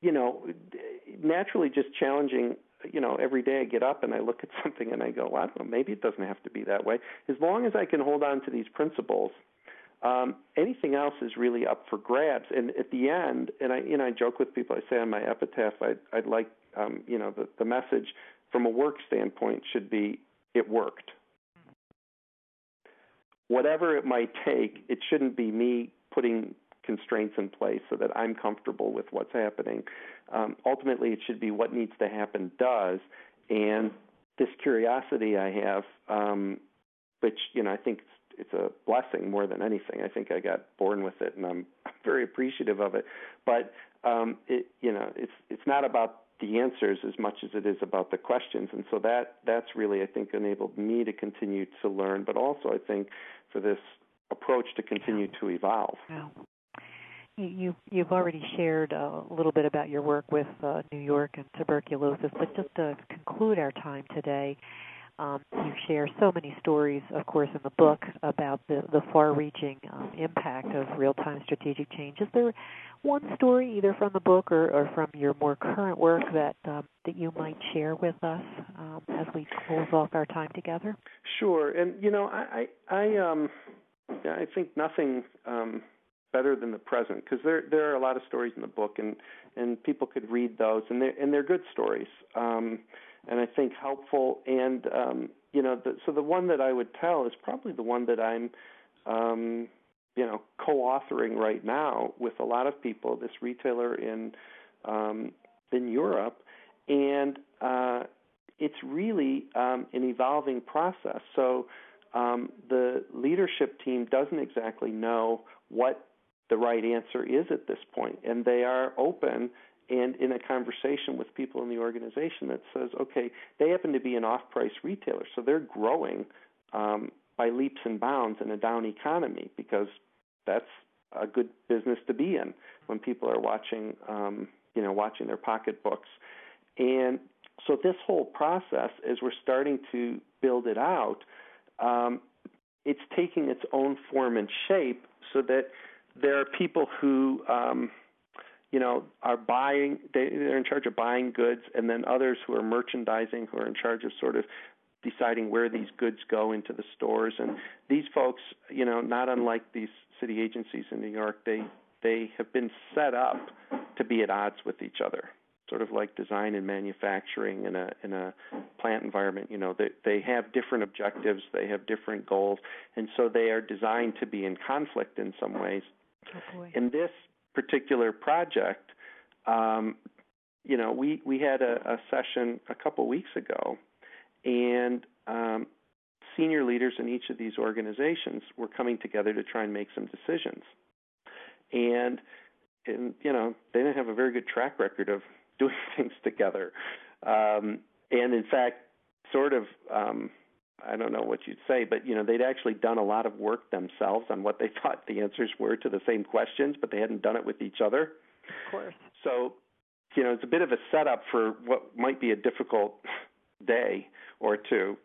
you know, naturally just challenging you know, every day I get up and I look at [LAUGHS] something and I go, well, I don't know, maybe it doesn't have to be that way. As long as I can hold on to these principles, um, anything else is really up for grabs. And at the end, and I, you know, I joke with people. I say on my epitaph, I'd, I'd like, um, you know, the, the message from a work standpoint should be, it worked. Whatever it might take, it shouldn't be me putting constraints in place so that I'm comfortable with what's happening. Um, ultimately, it should be what needs to happen does, and this curiosity I have, um, which you know I think it's, it's a blessing more than anything. I think I got born with it, and I'm, I'm [LAUGHS] very appreciative of it. But um, it, you know, it's it's not about the answers as much as it is about the questions, and so that that's really I think enabled me to continue to learn, but also I think for this approach to continue to evolve. Yeah. You, you've already shared a little bit about your work with uh, New York and tuberculosis, but just to conclude our time today, um, you share so many stories, of course, in the book about the, the far-reaching um, impact of real-time strategic change. Is there one story, either from the book or, or from your more current work, that um, that you might share with us um, as we close off our time together? Sure, and you know, I I, I um I think nothing um better than the present because there there are a lot of stories in the book and and people could read those and they and they're good stories um, and I think helpful. And um, you know the, so the one that I would tell is probably the one that I'm um, you know co-authoring right now with a lot of people this retailer in um, in Europe. And uh, it's really um, an evolving process. So um, the leadership team doesn't exactly know what the right answer is at this point, and they are open and in a conversation with people in the organization that says, okay, they happen to be an off-price retailer, so they're growing um, by leaps and bounds in a down economy because that's a good business to be in when people are watching, um, you know, watching their pocketbooks. And so this whole process, as we're starting to build it out, um, it's taking its own form and shape so that there are people who um, you know are buying they, they're in charge of buying goods and then others who are merchandising who are in charge of sort of deciding where these goods go into the stores. And these folks you know not unlike these city agencies in New York they they have been set up to be at odds with each other sort of like design and manufacturing in a in a plant environment. You know they they have different objectives they have different goals and so they are designed to be in conflict in some ways. Oh, in this particular project, um, you know, we we had a, a session a couple weeks ago, and um, senior leaders in each of these organizations were coming together to try and make some decisions, and and you know they didn't have a very good track record of [LAUGHS] doing things together, um, and in fact, sort of um, I don't know what you'd say, but you know they'd actually done a lot of work themselves on what they [LAUGHS] thought the answers were to the same questions, but they hadn't done it with each other. Of course. So, you know, it's a bit of a setup for what might be a difficult day or two.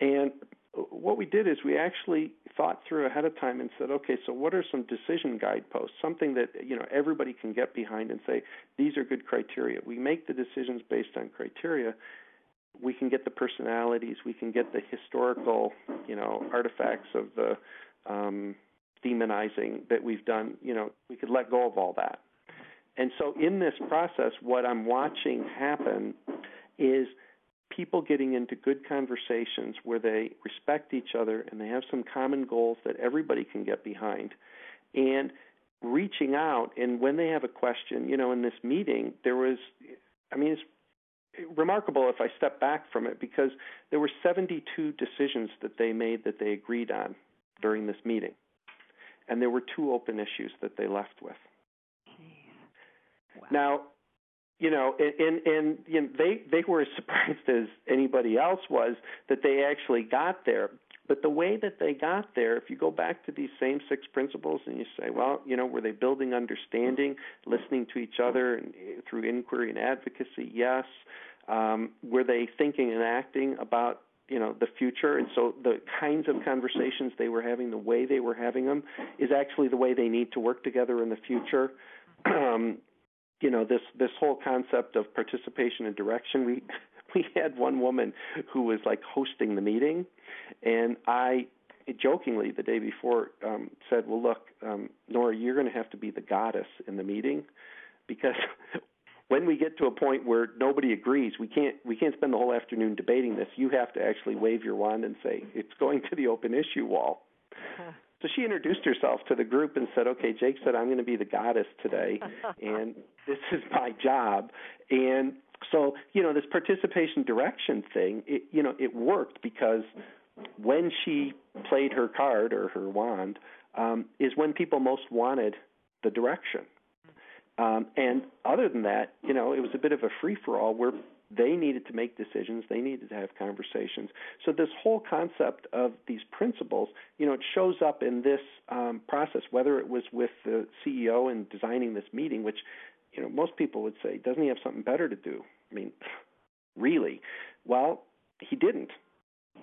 And what we did is we actually thought through ahead of time and said, okay, so what are some decision guideposts? Something that you know everybody can get behind and say these are good criteria. We make the decisions based on criteria, we can get the personalities, we can get the historical, you know, artifacts of the um, demonizing that we've done. You know, we could let go of all that. And so, in this process, what I'm watching happen is people getting into good conversations where they respect each other and they have some common goals that everybody can get behind. And reaching out and when they have a question, you know, in this meeting, there was, I mean, it's remarkable if I step back from it because there were 72 decisions that they made that they agreed on during this meeting. And there were two open issues that they left with. Wow. Now, you know, and and you know, they they were as [LAUGHS] surprised as anybody else was that they actually got there. But the way that they got there, if you go back to these same six principles and you say, well, you know, were they building understanding, listening to each other and, eh, through inquiry and advocacy? Yes. Um, were they thinking and acting about you know the future and so the kinds of conversations they were having the way they were having them is actually the way they need to work together in the future [CLEARS THROAT] um, you know this this whole concept of participation and direction we [LAUGHS] we had one woman who was like hosting the meeting and i jokingly the day before um said well look um nora you're going to have to be the goddess in the meeting because [LAUGHS] when we get to a point where nobody agrees we can't we can't spend the whole afternoon debating this you have to actually wave your wand and say it's going to the open issue wall [LAUGHS] so she introduced herself to the group and said, "Okay, Jake said I'm going to be the goddess today, and this is my job." And so, you know, this participation direction thing, it, you know, it worked because when she played her card or her wand, um, is when people most wanted the direction. Um, and other than that, you know, it was a bit of a free for all where they needed to make decisions. They needed to have conversations. So this whole concept of these principles, you know, it shows up in this um, process. Whether it was with the CEO in designing this meeting, which, you know, most people would say, doesn't he have something better to do? I mean, [LAUGHS] really? Well, he didn't.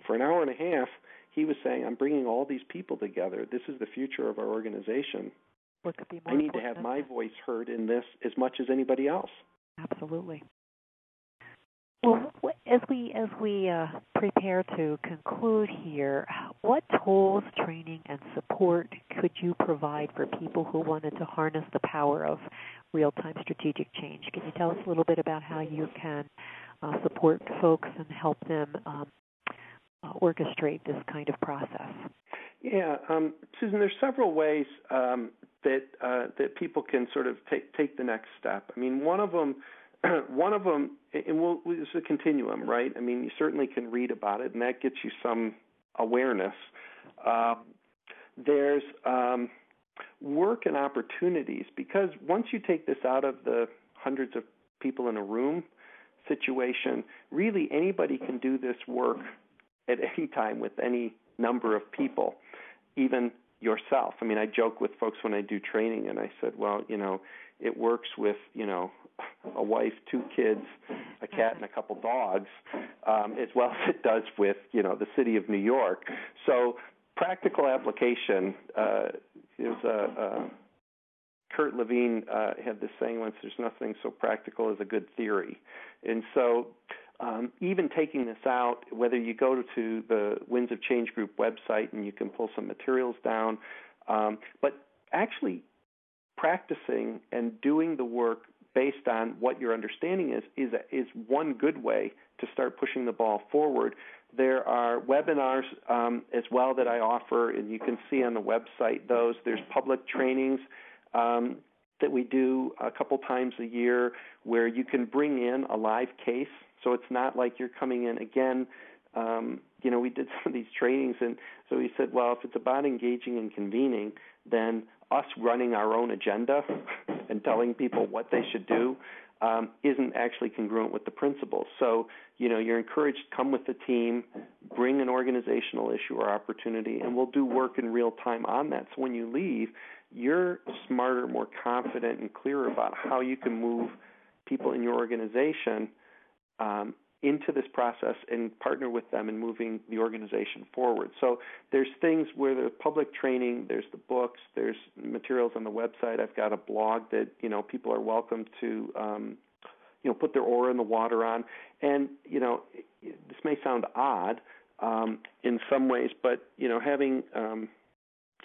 For an hour and a half, he was saying, "I'm bringing all these people together. This is the future of our organization. I need to have my voice heard in this as much as anybody else." Absolutely. Well, as we as we uh, prepare to conclude here, what tools, training, and support could you provide for people who wanted to harness the power of real-time strategic change? Can you tell us a little bit about how you can uh, support folks and help them um, uh, orchestrate this kind of process? Yeah, um, Susan, there's several ways um, that uh, that people can sort of take take the next step. I mean, one of them [CLEARS THROAT] one of them, and we'll, it's a continuum, right? I mean, you certainly can read about it, and that gets you some awareness. Um, there's um, work and opportunities because once you take this out of the hundreds of people in a room situation, really anybody can do this work at [LAUGHS] any time with any number of people, even yourself. I mean, I joke with folks when I do training, and I said, well, you know, it works with you know a wife, two kids, a cat, and a couple dogs, um, as well as it does with you know the city of New York. So practical application uh, is a. a Kurt Lewin uh, had this saying once: "There's nothing so practical as a good theory," and so um, even taking this out, whether you go to the Winds of Change Group website and you can pull some materials down, um, but actually practicing and doing the work based on what your understanding is is is one good way to start pushing the ball forward. There are webinars um, as well that I offer, and you can see on the website those. There's public trainings um, that we do a couple times a year where you can bring in a live case. So it's not like you're coming in again. Um, you know, we did [LAUGHS] some of these trainings, and so we said, well, if it's about engaging and convening, then us running our own agenda [LAUGHS] and telling people what they should do um, isn't actually congruent with the principles. So, you know, you're encouraged to come with the team, bring an organizational issue or opportunity, and we'll do work in real time on that. So when you leave, you're smarter, more confident, and clearer about how you can move people in your organization um, into this process and partner with them in moving the organization forward. So there's things where there's public training, there's the books, there's materials on the website. I've got a blog that you know people are welcome to um, you know put their oar in the water on. And you know this may sound odd um, in some ways, but you know having um,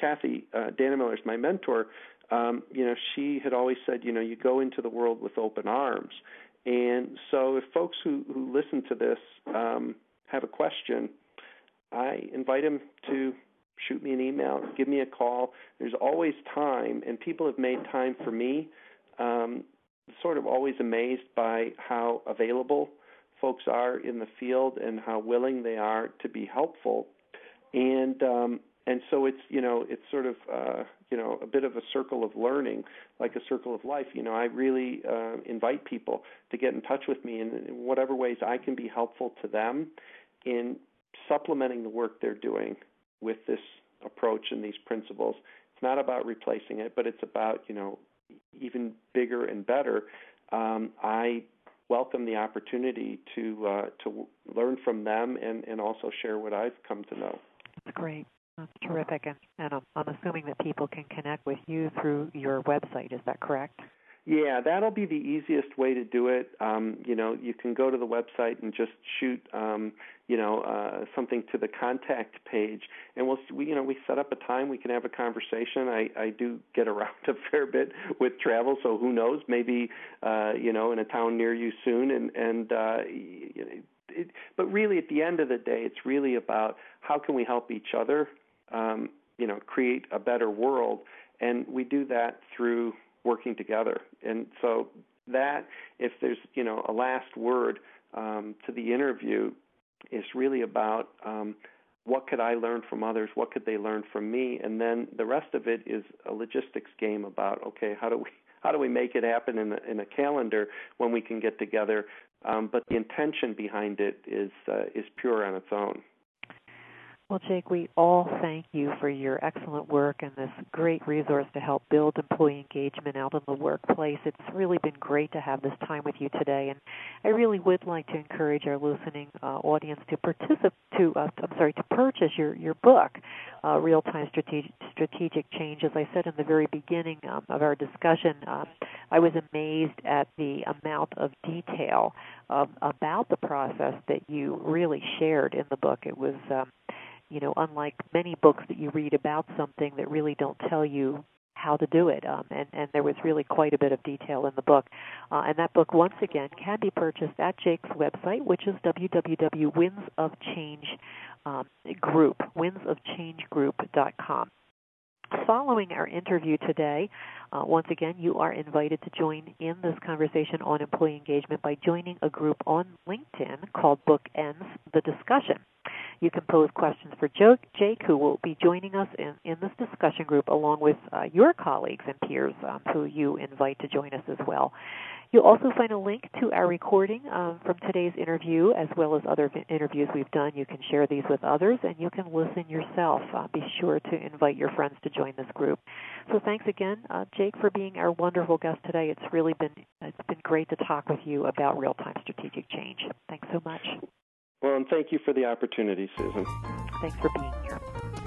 Kathy uh, Dannemiller is my mentor. Um, you know, she had always said, you know, you go into the world with open arms. And so, if folks who, who listen to this um, have a question, I invite them to shoot me an email, give me a call. There's always time, and people have made time for me. Um, sort of always amazed by how available folks are in the field and how willing they are to be helpful. And um, and so it's you know it's sort of uh, you know a bit of a circle of learning, like a circle of life. You know, I really uh, invite people to get in touch with me in, in whatever ways I can be helpful to them in supplementing the work they're doing with this approach and these principles. It's not about replacing it, but it's about you know even bigger and better. Um, I welcome the opportunity to uh, to learn from them and and also share what I've come to know. Great. That's terrific, and, and I'm, I'm assuming that people can connect with you through your website. Is that correct? Yeah, that'll be the easiest way to do it. Um, you know, you can go to the website and just shoot, um, you know, uh, something to the contact page, and we'll, we, you know, we set up a time we can have a conversation. I, I do get around [LAUGHS] a fair bit with travel, so who knows? Maybe, uh, you know, in a town near you soon, and and uh, it, but really, at the end of the day, it's really about how can we help each other, um, you know, create a better world, and we do that through working together. And so that, if there's you know a last word um, to the interview, is really about um, what could I learn from others, what could they learn from me, and then the rest of it is a logistics game about okay, how do we how do we make it happen in a, in a calendar when we can get together? Um, but the intention behind it is uh, is pure on its own. Well, Jake, we all thank you for your excellent work and this great resource to help build employee engagement out in the workplace. It's really been great to have this time with you today, and I really would like to encourage our listening uh, audience to participate. To uh, I'm sorry, to purchase your your book, uh, Real Time Strategic Strategic Change. As I said in the very beginning um, of our discussion, um, I was amazed at the amount of detail um, about the process that you really shared in the book. It was um, you know, unlike many books that you read about something that really don't tell you how to do it. Um, and, and there was really quite a bit of detail in the book. Uh, and that book, once again, can be purchased at Jake's website, which is www.windsofchange um, group, windsofchangegroup.com. Following our interview today, uh, once again, you are invited to join in this conversation on employee engagement by joining a group on LinkedIn called Bookends the Discussion. You can pose questions for Jake, who will be joining us in, in this discussion group along with uh, your colleagues and peers um, who you invite to join us as well. You'll also find a link to our recording um, from today's interview as well as other interviews we've done. You can share these with others and you can listen yourself. Uh, be sure to invite your friends to join this group. So thanks again, uh, Jake, for being our wonderful guest today. It's really been it's been great to talk with you about real-time strategic change. Thanks so much. Well, and thank you for the opportunity, Susan. Thanks for being here.